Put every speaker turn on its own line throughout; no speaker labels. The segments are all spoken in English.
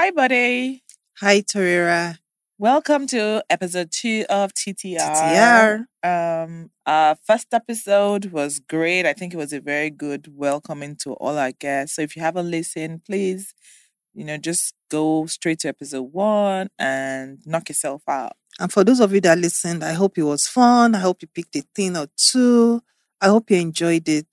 Hi, Bode.
Hi, Torera.
Welcome to episode two of
TTR.
TTR. Um, our first episode was great. I think it was a very good welcoming to all our guests. So if you haven't listened, please, you know, just go straight to episode one and knock yourself out.
And for those of you that listened, I hope it was fun. I hope you picked a thing or two. I hope you enjoyed it.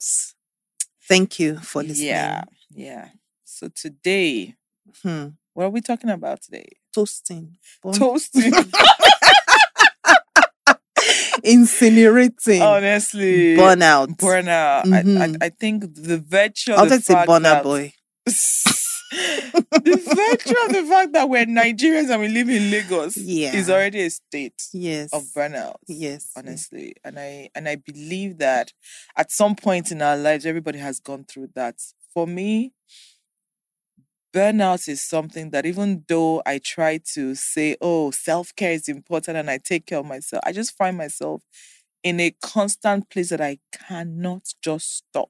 Thank you for listening.
Yeah, yeah. So today,
Hmm.
What are we talking about today?
Toasting. Bun-
Toasting.
Incinerating.
Honestly,
Burnout.
burnout.
Mhm.
I, I, I think the virtue of
I'll just say
Burna
Boy.
the virtue of the fact that we're Nigerians and we live in Lagos
Yeah.
is already a state
Yes.
of burnout.
Yes.
Honestly. And I and I believe that at some point in our lives everybody has gone through that. For me, burnout is something that even though I try to say, oh, self-care is important and I take care of myself, I just find myself in a constant place that I cannot just stop.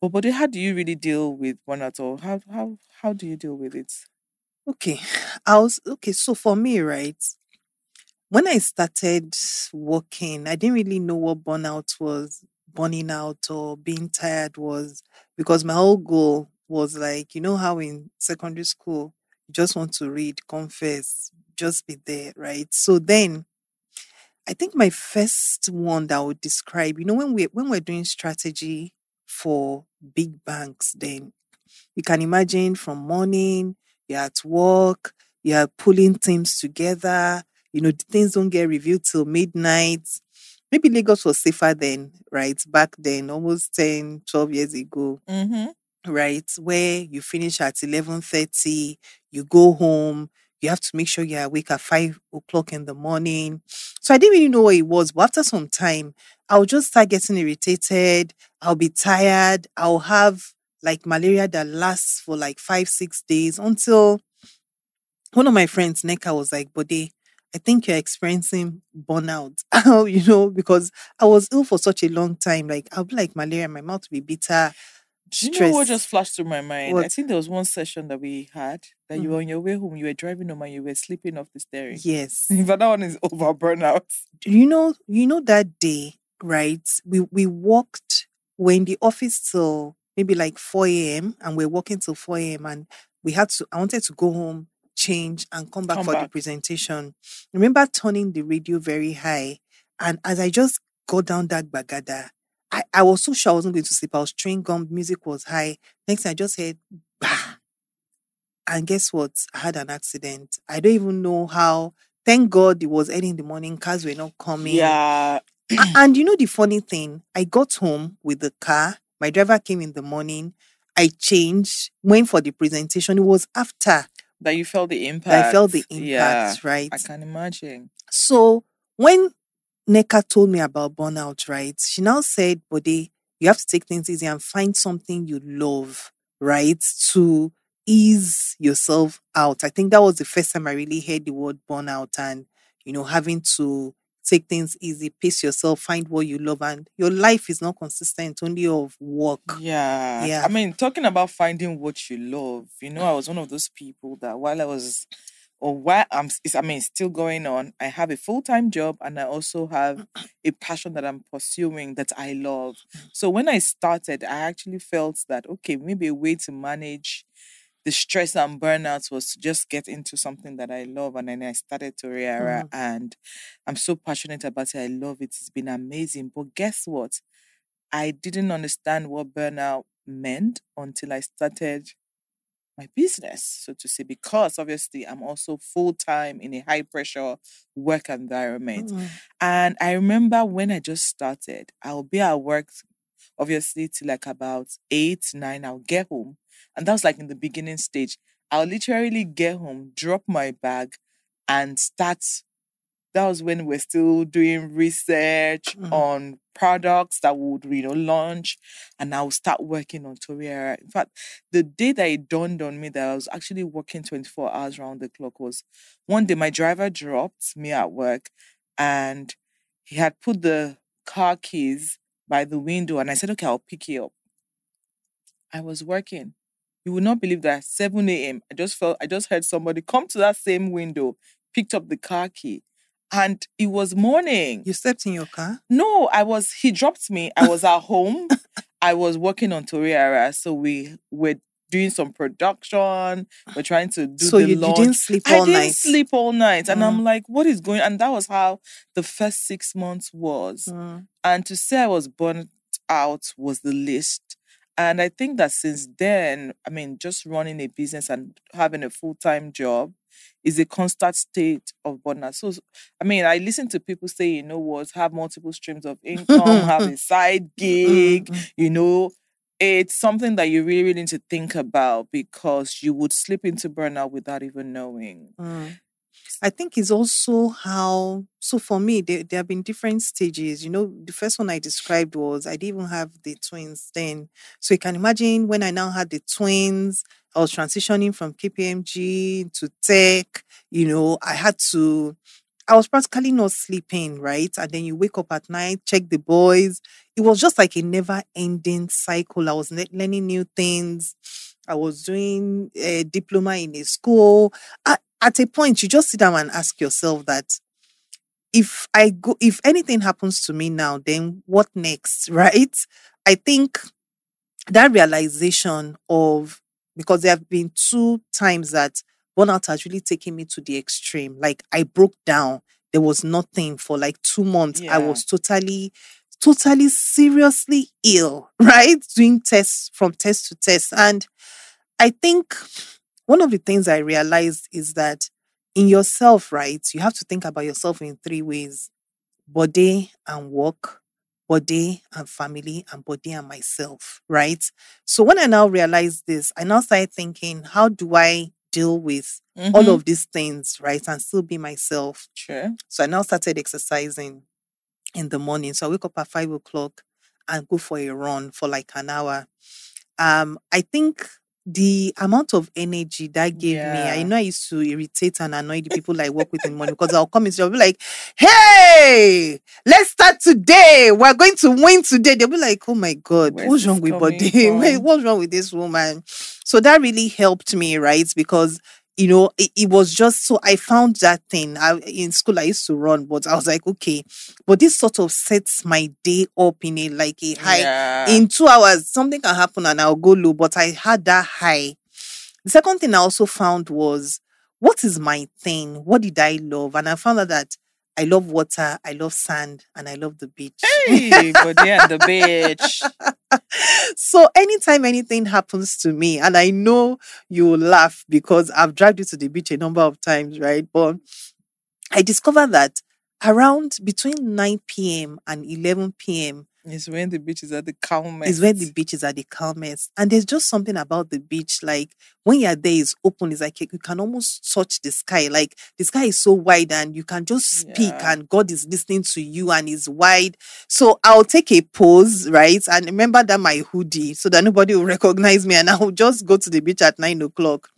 But, but how do you really deal with burnout or how how how do you deal with it?
Okay. I was okay. So for me, right, when I started working, I didn't really know what burnout was, burning out or being tired was, because my whole goal was like, you know how in secondary school you just want to read, confess, just be there, right? So then I think my first one that I would describe, you know, when we when we're doing strategy for big banks, then you can imagine from morning, you're at work, you're pulling teams together, you know, things don't get reviewed till midnight. Maybe Lagos was safer then, right? Back then, almost 10, 12 years ago,
Mm-hmm.
Right? Where you finish at 11.30, you go home, you have to make sure you're awake at 5 o'clock in the morning. So I didn't really know what it was, but after some time, I'll just start getting irritated. I'll be tired. I'll have like malaria that lasts for like five, six days until one of my friends, Nneka, was like, Bode, I think you're experiencing burnout, you know, because I was ill for such a long time. Like, I'll be like malaria, my mouth will be bitter.
Do you know what just flashed through my mind? I think there was one session that we had that you
Mhm.
were on your way home, you were driving home and you were sleeping off the steering.
Yes.
but that one is over burnout.
you know, you know that day, right? We we walked we're in the office till maybe like 4 a.m. and we're walking till 4 a.m. and we had to I wanted to go home, change, and come back
Come
for the
back.
presentation. Remember turning the radio very high. And as I just got down that bagada, I, I was so sure I wasn't going to sleep. I was chewing gum, music was high. Next thing I just heard bah. And guess what? I had an accident. I don't even know how. Thank God it was early in the morning, cars were not coming.
Yeah.
And you know the funny thing, I got home with the car. My driver came in the morning. I changed, went for the presentation. It was after
That you felt the impact.
I felt the
Yeah.
impact, right?
I can imagine.
So when Nneka told me about burnout, right? She now said, Bode, you have to take things easy and find something you love, right? To ease yourself out. I think that was the first time I really heard the word burnout and, you know, having to take things easy, pace yourself, find what you love. And your life is not consistent only of work.
Yeah.
Yeah.
I mean, talking about finding what you love, you know, I was one of those people that while I was, or why I'm, I mean, still going on, I have a full time job and I also have a passion that I'm pursuing that I love. So when I started, I actually felt that, okay, maybe a way to manage the stress and burnout was to just get into something that I love. And then I started Toriara
Mm.
and I'm so passionate about it. I love it. It's been amazing. But guess what? I didn't understand what burnout meant until I started my business, so to say, because obviously I'm also full time in a high pressure work environment.
Mm.
And I remember when I just started, I'll be at work, obviously, till like about eight, nine, I'll get home. And that was like in the beginning stage. I'll literally get home, drop my bag, and start. That was when we're still doing research
Mhm.
on products that would, you know, launch, and I'll start working on Toriera. In fact, the day that it dawned on me that I was actually working 24 hours round the clock was one day my driver dropped me at work and he had put the car keys by the window and I said, okay, I'll pick you up. I was working. You would not believe that 7 a.m. I just felt I just heard somebody come to that same window, picked up the car key, and it was morning.
You slept in your car?
No, I was. He dropped me. I was at home. I was working on Toriara, so we were doing some production. We're trying to do
so
the
you, you didn't sleep
I
all
didn't
night.
sleep all night, and
Mm.
I'm like, "What is going?" And that was how the first six months was.
Mm.
And to say I was burnt out was the least. And I think that since then, I mean, just running a business and having a full time job is a constant state of burnout. So, I mean, I listen to people say, you know what, have multiple streams of income, have a side gig,
Mm, mm.
you know, it's something that you really, really need to think about because you would slip into burnout without even knowing.
Mm. I think it's also how, so for me, there, there have been different stages. You know, the first one I described was I didn't even have the twins then. So you can imagine when I now had the twins, I was transitioning from KPMG to tech, you know, I had to, I was practically not sleeping, right? And then you wake up at night, check the boys. It was just like a never ending cycle. I was le- learning new things. I was doing a diploma in a school. At a point, you just sit down and ask yourself that if I go, if anything happens to me now, then what next, right? I think that realization of because there have been two times that burnout has really taken me to the extreme. Like I broke down. There was nothing for like two months. I was totally, totally seriously ill, right? Doing tests from test to test. And I think one of the things I realized is that in yourself, right, you have to think about yourself in three ways body and work, body and family, and body and myself, right? So when I now realize this, I now started thinking, how do I deal with all
Mhm.
of these things, right, and still be myself?
Sure.
So I now started exercising in the morning. So I wake up at five o'clock and go for a run for like an hour. Um, I think the amount of energy that gave me, I know I used to irritate and annoy the people I work with in morning because I'll come in, I'll be like, hey, let's start today. We're going to win today. They'll be like, oh my God,
Where's
what's wrong with Bode? Wait, what's wrong with this woman? So that really helped me, right? Because you know, it, it was just so I found that thing. I in school I used to run, but I was like, okay, but this sort of sets my day up in a like a high.
Yeah.
In two hours, something can happen and I'll go low, but I had that high. The second thing I also found was what is my thing? What did I love? And I found out that I love water, I love sand, and I love the beach.
hey, but yeah, the bitch.
so anytime anything happens to me, and I know you will laugh because I've dragged you to the beach a number of times, right? But I discovered that around between 9 p.m. and 11 p.m.
It's when the bitch is at the calmest.
It's where the beaches are the calmest. And there's just something about the beach, like when you're there, it's open, it's like you can almost touch the sky. Like the sky is so wide and you can just speak
Yeah.
and God is listening to you and is wide. So I'll take a pose, right? And remember that my hoodie so that nobody will recognize me. And I'll just go to the beach at nine o'clock,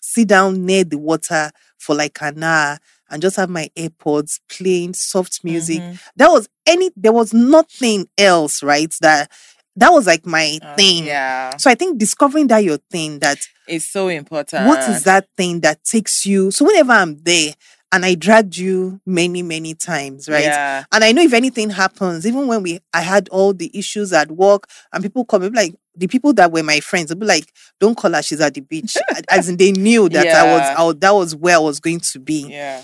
sit down near the water for like an hour and just have my AirPods playing soft music
Mhm.
that was any there was nothing else right that that was like my
Uh,
thing
Yeah.
so i think discovering that your thing that
is so important.
what is that thing that takes you so whenever i'm there and i dragged you many many times right
Yeah.
and i know if anything happens even when we i had all the issues at work and people come they'll like the people that were my friends they'll be like don't call her she's at the beach as in they knew that i was
Yeah.
I, was- that was where i was going to be
Yeah.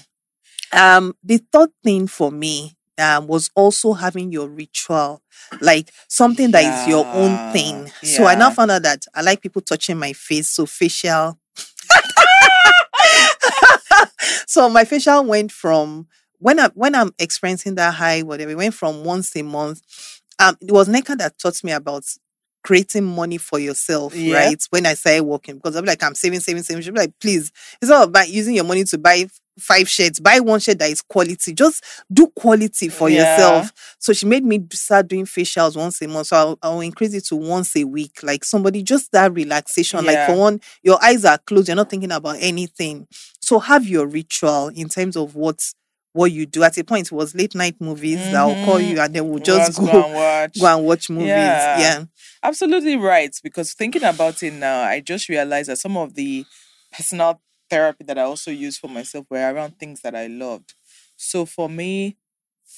Um the third thing for me um was also having your ritual like something that is your own
Yeah,
thing. So i now found out that i like people touching my face so facial so my facial went from when i when i'm experiencing that high whatever it went from once a month. Um it was Nneka that taught me about creating money for yourself
Yeah.
right? When i started working because i'm like i'm saving saving saving. She'll be like please it's not about using your money to buy five shirts buy one shirt that is quality. Just do quality for
Yeah.
yourself. So she made me start doing facials once a month. So I'll, I'll increase it to once a week. Like somebody just that relaxation. Like for one your eyes are closed. You're not thinking about anything. So have your ritual in terms of what what you do. At a point, it was late night movies that will call you mm-hmm. and then we'll just
Let's
go,
and watch.
go and watch movies.
Yeah.
Yeah.
Absolutely right. Because thinking about it now, I just realized that some of the personal therapy that I also used for myself were around things that I loved. So for me,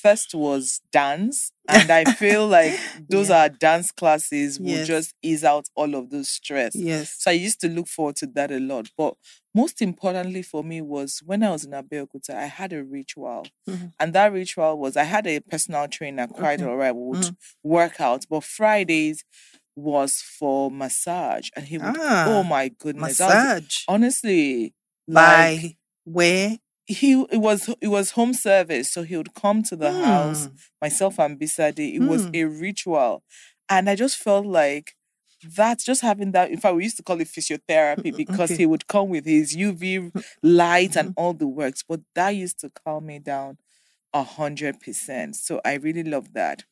first was dance. And I feel like those
Yeah.
are dance classes will
Yes.
just ease out all of those stress.
Yes.
So I used to look forward to that a lot. But most importantly for me was when I was in Abeokuta, I had a ritual.
Mhm.
And that ritual was I had a personal trainer, quite
Okay.
all right, would work out. But Fridays was for massage. And he would,
Ah,
oh my goodness. that was-
Massage.
honestly, like
By where?
He it was it was home service. So he would come to the house,
Hmm.
myself and Bisade. It was
Hmm.
a ritual. And I just felt like that just having that. In fact, we used to call it physiotherapy because
Okay.
he would come with his UV light and all the works. But that used to calm me down a hundred percent. So I really love that.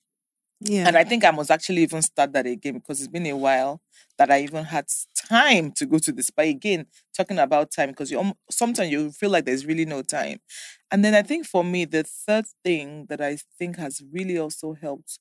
Yeah.
And I think I must actually even start that again because it's been a while that I even had time to go to this. But again, talking about time, because you sometimes you feel like there's really no time. And then I think for me, the third thing that I think has really also helped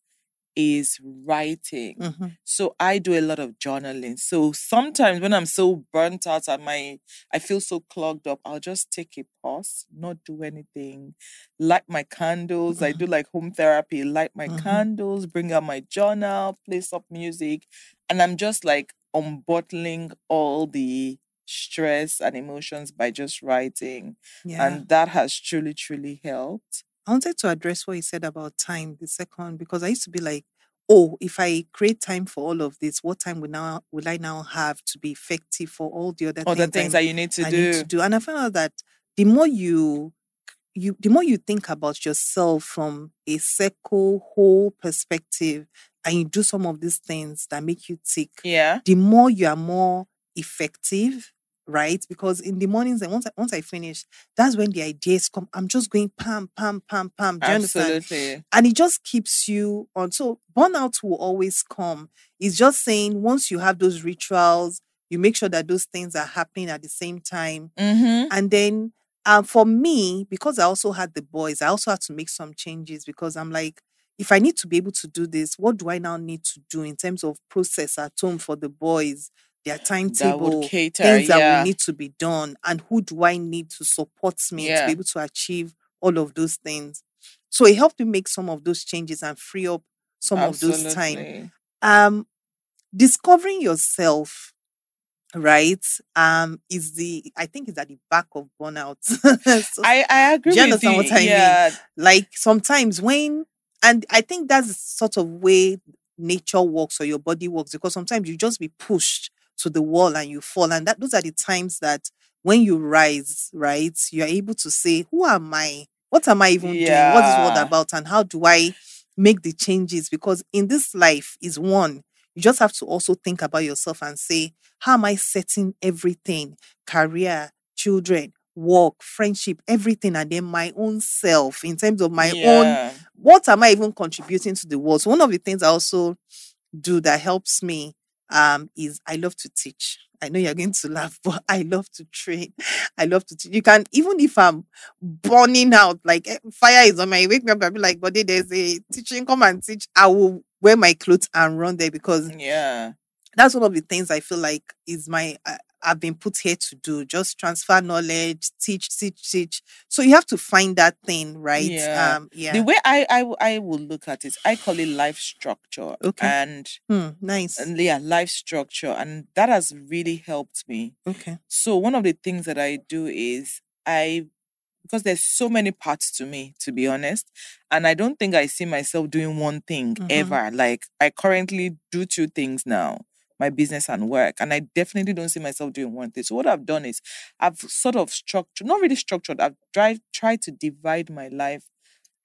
is writing.
Mhm.
So I do a lot of journaling. So sometimes when I'm so burnt out and my I feel so clogged up, I'll just take a pause, not do anything, light my candles. I do like home therapy, light my
Mhm.
candles, bring out my journal, play some music, and I'm just like unbottling all the stress and emotions by just writing.
Yeah.
And that has truly, truly helped.
I wanted to address what you said about time, the second, because I used to be like, oh, if I create time for all of this, what time will now will I now have to be effective for all the other
Other
things,
things
I,
that you need to
I
do.
need to do? And I found out that the more you you the more you think about yourself from a circle whole perspective and you do some of these things that make you tick,
Yeah.
the more you are more effective, right? Because in the mornings and once I, once I finish, that's when the ideas come. I'm just going pam, pam, pam, pam. Do you understand? And it just keeps you on. So burnout will always come. It's just saying once you have those rituals, you make sure that those things are happening at the same time.
Mm-hmm.
And then um, for me, because I also had the boys, I also had to make some changes because I'm like, if I need to be able to do this, what do I now need to do in terms of process at home for the boys, their timetable,
cater.
things that
yeah.
will need to be done, and who do I need to support me to be able to achieve all of those things? So it helped me make some of those changes and free up some of those time. Um, discovering yourself, right? Um, is the I think is at the back of burnout. So,
I, I agree
Do you
with
understand
you.
what I mean? like sometimes when and I think that's sort of way nature works or your body works because sometimes you just be pushed to the wall and you fall and that those are the times that when you rise right you're able to say who am I? What am I even doing? What is what about? And how do I make the changes? Because in this life is one you just have to also think about yourself and say how am I setting everything? Career children work friendship everything and then my own self in terms of my own what am I even contributing to the world? So one of the things I also do that helps me um is I love to teach. I know you're going to laugh, but I love to train. I love to teach. You can even if I'm burning out, like eh, fire is on my wake me up, I'll be like, but there's a teaching, come and teach. I will wear my clothes and run there because
Yeah.
that's one of the things I feel like is my I've been put here to do. Just transfer knowledge, teach, teach, teach. So you have to find that thing, right?
Yeah.
Um, yeah.
The way i i will look at it, I call it life structure.
Okay.
And,
Hmm, nice.
and yeah, life structure. And that has really helped me.
Okay.
So one of the things that I do is I because there's so many parts to me, to be honest. And I don't think I see myself doing one thing
Mhm.
ever. Like I currently do two things now. My business and work. And I definitely don't see myself doing one thing. So what I've done is I've sort of structured, not really structured, I've tried tried to divide my life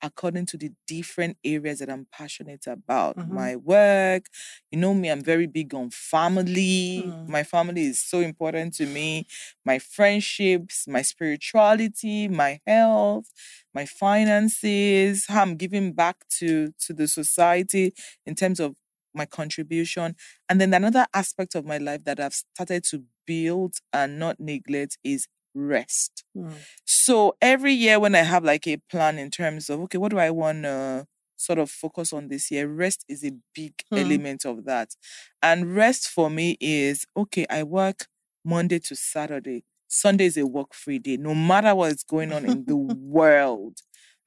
according to the different areas that I'm passionate about.
Mhm.
My work, you know me, I'm very big on family.
Mm.
My family is so important to me. My friendships, my spirituality, my health, my finances, how I'm giving back to to the society in terms of my contribution. And then another aspect of my life that I've started to build and not neglect is rest.
Mm.
So every year when I have like a plan in terms of okay, what do I want to sort of focus on this year? Rest is a big
Hmm.
element of that. And rest for me is okay, I work Monday to Saturday. Sunday is a work free day. No matter what's going on in the world,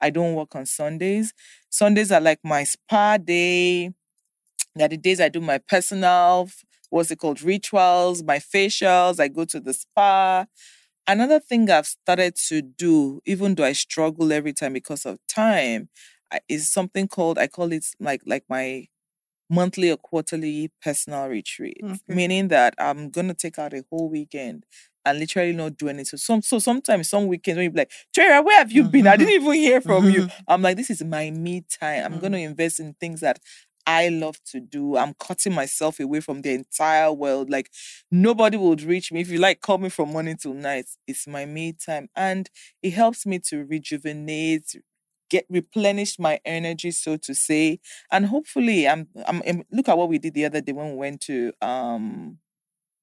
I don't work on Sundays. Sundays are like my spa day. They're the days I do my personal, what's it called, rituals, my facials. I go to the spa. Another thing I've started to do, even though I struggle every time because of time, is something called I call it like like my monthly or quarterly personal retreat.
Okay.
Meaning that I'm gonna take out a whole weekend and literally not do anything. So some so sometimes some weekends when you be like, Torera, where have you been? I didn't even hear from you.
Mhm.
I'm like, this is my me time. I'm gonna invest in things that I love to do. I'm cutting myself away from the entire world. Like nobody would reach me. If you like, call me from morning till night. It's my me time. And it helps me to rejuvenate, get replenish my energy, so to say. And hopefully I'm I'm, I'm- look at what we did the other day when we went to um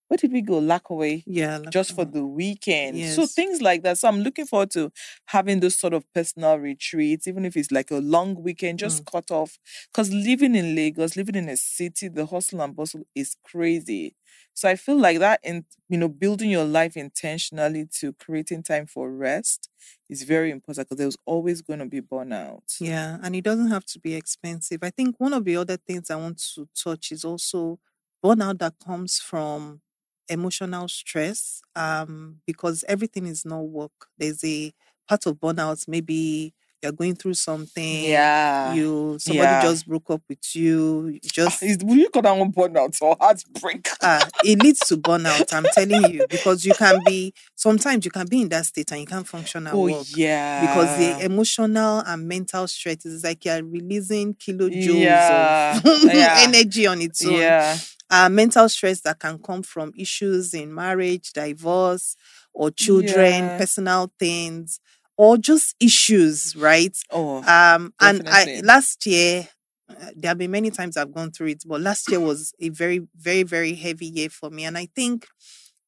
where did we go? Lackaway
Yeah. like,
just for the weekend. So things like that. So I'm looking forward to having those sort of personal retreats, even if it's like a long weekend, just
Mm.
cut off. Because living in Lagos, living in a city, the hustle and bustle is crazy. So I feel like that in you know, building your life intentionally to creating time for rest is very important because there's always going to be burnout.
Yeah, and it doesn't have to be expensive. I think one of the other things I want to touch is also burnout that comes from emotional stress. Um, because everything is not work. There's a part of burnout, maybe you're going through something,
Yeah.
you somebody
yeah.
just broke up with you, you
Ah,
just
is, will you call that one burnout or heartbreak?
ah, it leads to burnout. I'm telling you, because you can be sometimes you can be in that state and you can't function at
oh
work.
yeah.
because the emotional and mental stress is like you're releasing kilojoules
Yeah,
of
yeah.
energy on its own.
yeah.
Uh, mental stress that can come from issues in marriage, divorce, or children,
Yeah.
personal things, or just issues, right?
Oh,
Um, and I last year, uh, there have been many times I've gone through it, but last year was a very, very, very heavy year for me. And I think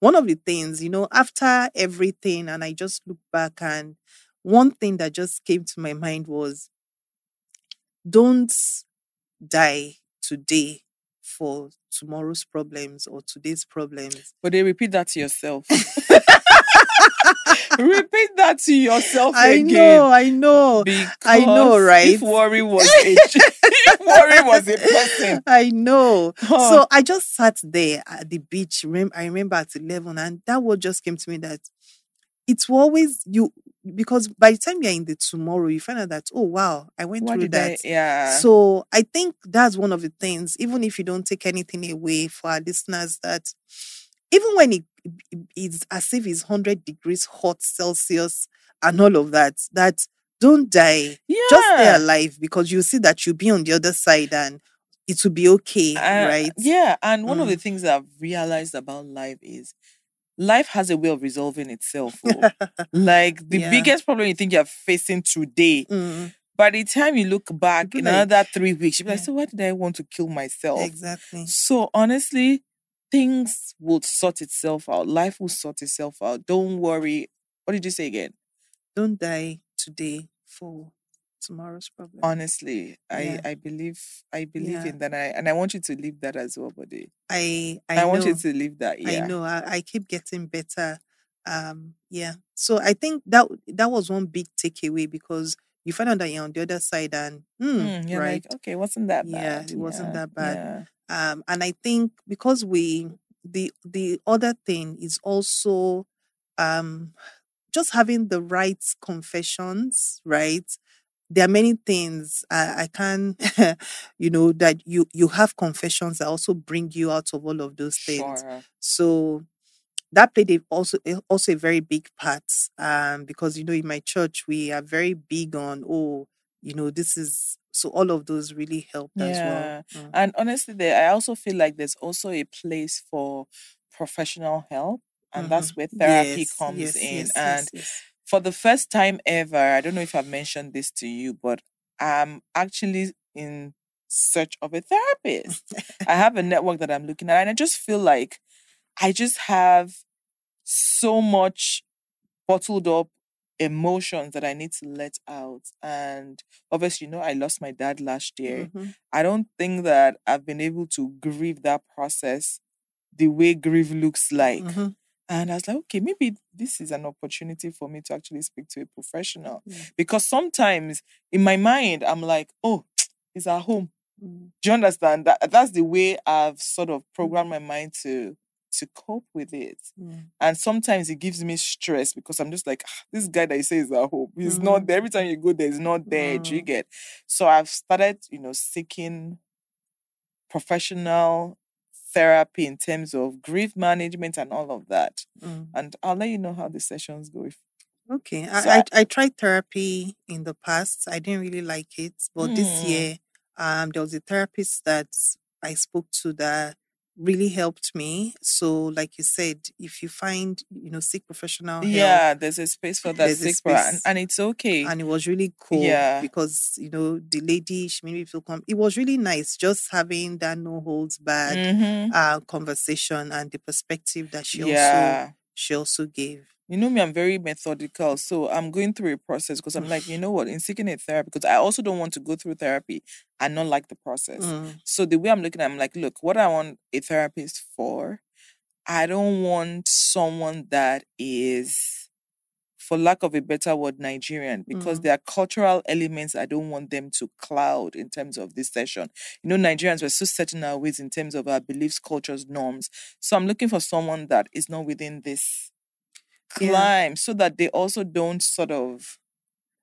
one of the things, you know, after everything, and I just look back, and one thing that just came to my mind was don't die today for tomorrow's problems or today's problems.
but they repeat that to yourself. repeat that to yourself
I
again.
know, I know. I know, right?
If worry was a if worry was a person,
I know.
huh,
So I just sat there at the beach. I remember at 11, and that word just came to me that it's always you because by the time you're in the tomorrow, you find out that, oh wow, I went
what
through that.
I? Yeah.
So I think that's one of the things, even if you don't take anything away for our listeners, that even when it is as if it's 100 degrees hot Celsius and all of that, that don't die.
yeah.
Just stay alive because you see that you'll be on the other side and it will be okay,
Uh,
right?
Yeah, and one of
Mm.
the things that I've realized about life is life has a way of resolving itself. oh. like the
Yeah.
biggest problem you think you're facing today,
Mm,
by the time you look back in
like,
another three weeks, you'll be like,
yeah.
so why did I want to kill myself?
exactly.
So honestly, things will sort itself out. Life will sort itself out. Don't worry. What did you say again?
Don't die today for tomorrow's problem.
Honestly,
Yeah.
I I believe I believe
Yeah.
in that. I, and I want you to leave that as well, buddy.
I I,
I, want you to leave that. Yeah.
I know. I, I keep getting better. Um, yeah. So I think that that was one big takeaway because you find out that you're on the other side and hmm,
Mm, you're
right.
like, okay, wasn't that bad Yeah,
it wasn't
Yeah,
that bad.
Yeah.
Um, and I think because we the the other thing is also um just having the right confessions, right? There are many things I, I can, you know, that you you have confessions that also bring you out of all of those things.
Sure.
So that played a, also a- also a very big part um because you know in my church we are very big on oh you know this is so all of those really helped as well Mm.
And honestly, there I also feel like there's also a place for professional help, and that's
Mhm.
where therapy
yes
comes
yes
in.
yes
and for the first time ever, I don't know if I've mentioned this to you, but I'm actually in search of a therapist. I have a network that I'm looking at, and I just feel like I just have so much bottled up emotions that I need to let out. And obviously, you know, I lost my dad last year.
Mhm.
I don't think that I've been able to grieve that process the way grief looks like.
Mhm.
And I was like, okay, maybe this is an opportunity for me to actually speak to a professional.
Mm.
Because sometimes in my mind, I'm like, oh, it's at home.
Mm.
Do you understand? That that's the way I've sort of programmed my mind to to cope with it.
Mm.
And sometimes it gives me stress because I'm just like, "Ah, this guy that you say is at home. He's not
Mhm.
there. Every time you go there, he's not there. Do you
Mm.
get? So I've started, you know, seeking professional therapy in terms of grief management and all of that.
Mm.
And I'll let you know how the sessions go. If,
Okay.
So
I,
I-
I tried therapy in the past. I didn't really like it, but this
Mm.
year, um, there was a therapist that I spoke to that really helped me. So, like you said, if you find you know seek professional help,
yeah, there's a space for that sick and, and it's okay.
and it was really cool
Yeah.
because you know the lady she made me feel come. It was really nice just having that no holds barred
Mhm.
uh conversation and the perspective that she also
Yeah.
she also gave.
You know me, I'm very methodical. So I'm going through a process because I'm like, you know what, in seeking a therapy, because I also don't want to go through therapy and not like the process.
Mm,
So the way I'm looking at it, I'm like, look, what I want a therapist for, I don't want someone that is, for lack of a better word, Nigerian, because
Mm.
there are cultural elements I don't want them to cloud in terms of this session. You know, Nigerians were so set in our ways in terms of our beliefs, cultures, norms. So I'm looking for someone that is not within this
Yeah.
climb so that they also don't sort of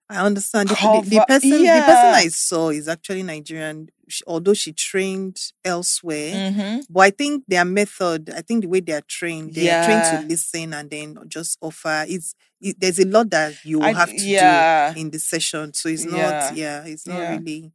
I understand. The, the, the person, the person. I saw is actually Nigerian, although she trained elsewhere.
Mhm.
But I think their method, I think the way they are trained, they are trained to listen and then just offer. It's it, there's a lot that you
I-
have to
yeah.
do in the session, so it's
Yeah.
not. Yeah, it's not
Yeah.
really.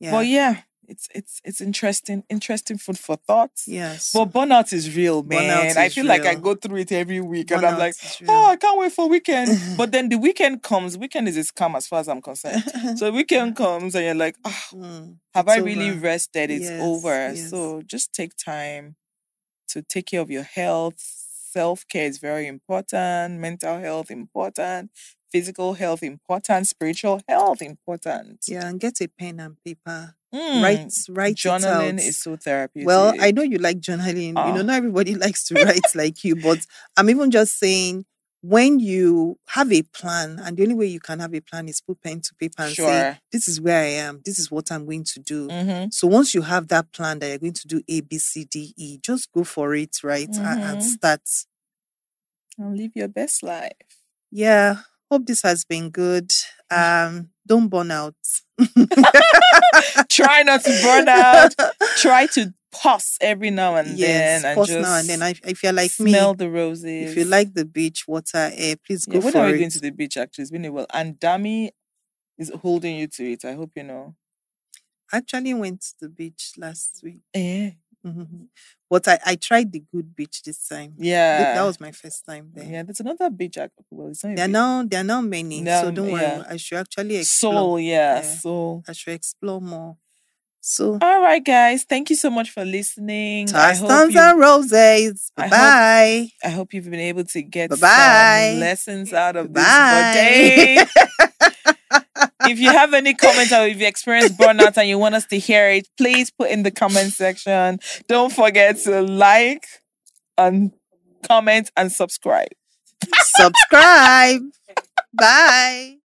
Yeah.
But yeah, it's it's it's interesting, interesting food for thought.
Yes.
But burnout is real,
Burnout
man. I
is
feel like I go through it every week, and I'm like, oh. I can't wait for weekend. but then the weekend comes. Weekend is a scam as far as I'm concerned. So weekend comes, and you're like, ah,
Mm,
have I really rested? It's
Yes,
over.
yes.
So just take time to take care of your health. Self care is very important. Mental health important. Physical health important. Spiritual health important.
Yeah, and get a pen and paper.
Mm,
Write, write
Journaling is so therapeutic.
Well, I know you like journaling. You know,
Ah.
not everybody likes to write like you, but I'm even just saying when you have a plan, and the only way you can have a plan is put pen to paper and say, This is where I am, this is what I'm going to do.
hmm
So once you have that plan that you're going to do A, B, C, D, E, just go for it, right? A- And,
Mhm.
start.
And live your best life.
Yeah. Hope this has been good. Um, don't burn out.
Try not to burn out. Try to pause every now and
yes,
then and
pause
just
now and then. I, if you're like me,
smell the roses.
if you like the beach, water, air, please
yeah,
go
when
for
are we
it.
going to the beach? Actually, it's been a while. And Dami is holding you to it. I hope you know.
actually went to the beach last week.
Eh,
Mhm. But I, I tried the good beach this time.
Yeah,
That was my first time there.
yeah. There's another beach. ac- Well, it's not
There are now there are now many.
Now,
so don't worry. I should actually explore.
Yeah,
Yeah. I should explore more. So
All right, guys. Thank you so much for listening. I hope,
and roses. Bye bye.
I hope you've been able to get
Bye-bye.
some lessons out of this
Bye.
if you have any comments or if you experienced burnout and you want us to hear it, please put in the comment section. Don't forget to like and comment and subscribe.
Subscribe. Bye.